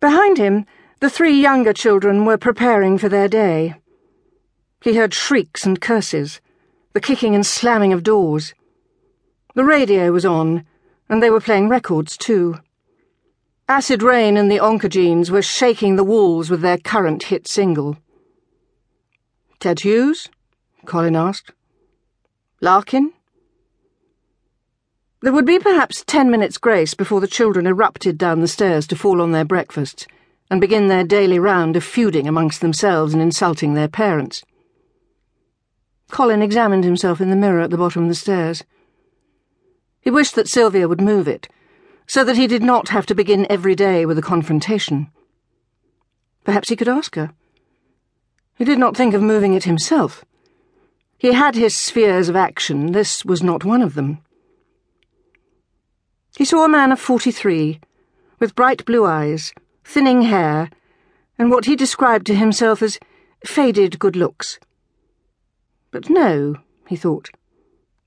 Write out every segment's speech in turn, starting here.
Behind him, the three younger children were preparing for their day. He heard shrieks and curses, the kicking and slamming of doors. The radio was on, and they were playing records too. Acid Rain and the Oncogenes were shaking the walls with their current hit single. Ted Hughes? Colin asked. Larkin? There would be perhaps ten minutes' grace before the children erupted down the stairs to fall on their breakfasts and begin their daily round of feuding amongst themselves and insulting their parents. Colin examined himself in the mirror at the bottom of the stairs. He wished that Sylvia would move it, so that he did not have to begin every day with a confrontation. Perhaps he could ask her. He did not think of moving it himself. He had his spheres of action, this was not one of them. He saw a man of forty-three, with bright blue eyes, thinning hair, and what he described to himself as faded good looks. But no, he thought.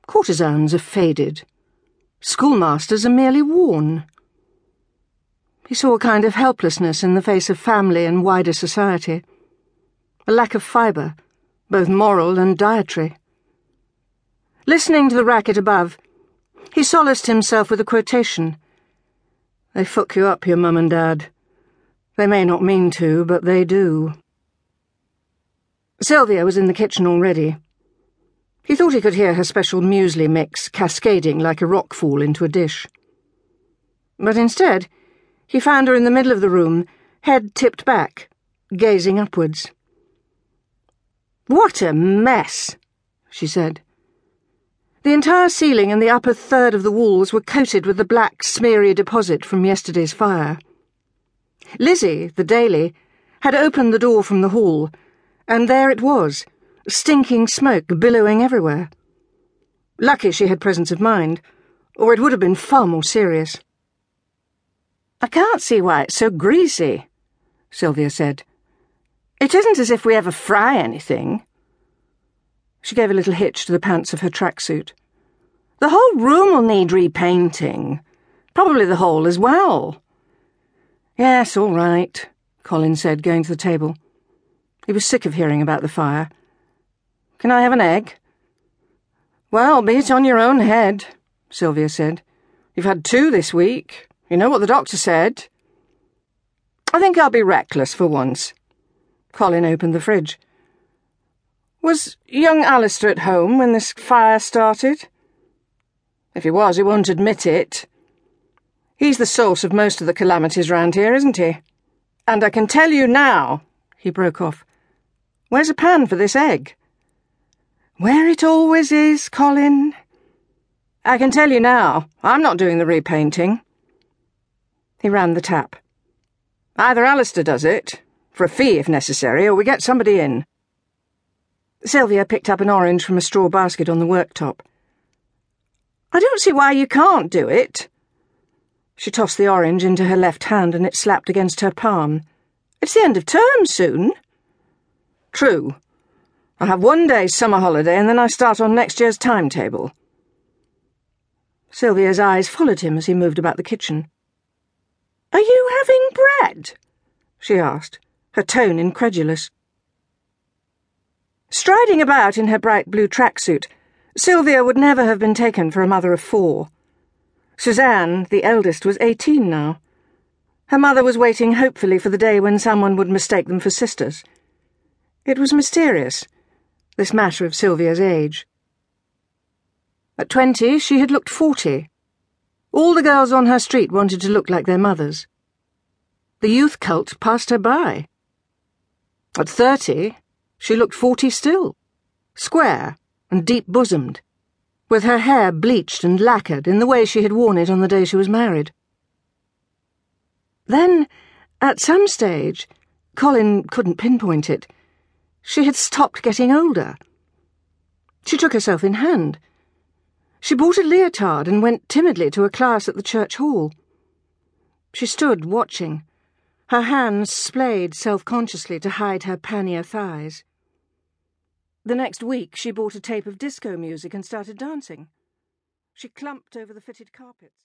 Courtesans are faded. Schoolmasters are merely worn. He saw a kind of helplessness in the face of family and wider society, a lack of fibre, both moral and dietary. Listening to the racket above, he solaced himself with a quotation. They fuck you up, your mum and dad. They may not mean to, but they do. Sylvia was in the kitchen already. He thought he could hear her special muesli mix cascading like a rockfall into a dish. But instead, he found her in the middle of the room, head tipped back, gazing upwards. What a mess, she said. The entire ceiling and the upper third of the walls were coated with the black, smeary deposit from yesterday's fire. Lizzie, the Daily, had opened the door from the hall, and there it was, stinking smoke billowing everywhere. Lucky she had presence of mind, or it would have been far more serious. I can't see why it's so greasy, Sylvia said. It isn't as if we ever fry anything. She gave a little hitch to the pants of her tracksuit. The whole room will need repainting. Probably the hall as well. Yes, all right, Colin said, going to the table. He was sick of hearing about the fire. Can I have an egg? Well, be it on your own head, Sylvia said. You've had two this week. You know what the doctor said. I think I'll be reckless for once. Colin opened the fridge. Was young Alistair at home when this fire started? If he was, he won't admit it. He's the source of most of the calamities round here, isn't he? And I can tell you now, he broke off. Where's a pan for this egg? Where it always is, Colin. I can tell you now, I'm not doing the repainting. He ran the tap. Either Alistair does it, for a fee if necessary, or we get somebody in. Sylvia picked up an orange from a straw basket on the worktop. I don't see why you can't do it. She tossed the orange into her left hand and it slapped against her palm. It's the end of term soon. True. I have one day's summer holiday and then I start on next year's timetable. Sylvia's eyes followed him as he moved about the kitchen. Are you having bread? she asked, her tone incredulous. Striding about in her bright blue tracksuit, Sylvia would never have been taken for a mother of four. Suzanne, the eldest, was eighteen now. Her mother was waiting hopefully for the day when someone would mistake them for sisters. It was mysterious, this matter of Sylvia's age. At twenty, she had looked forty. All the girls on her street wanted to look like their mothers. The youth cult passed her by. At thirty, she looked forty still, square and deep bosomed, with her hair bleached and lacquered in the way she had worn it on the day she was married. Then, at some stage, Colin couldn't pinpoint it, she had stopped getting older. She took herself in hand. She bought a leotard and went timidly to a class at the church hall. She stood watching, her hands splayed self consciously to hide her pannier thighs. The next week, she bought a tape of disco music and started dancing. She clumped over the fitted carpets.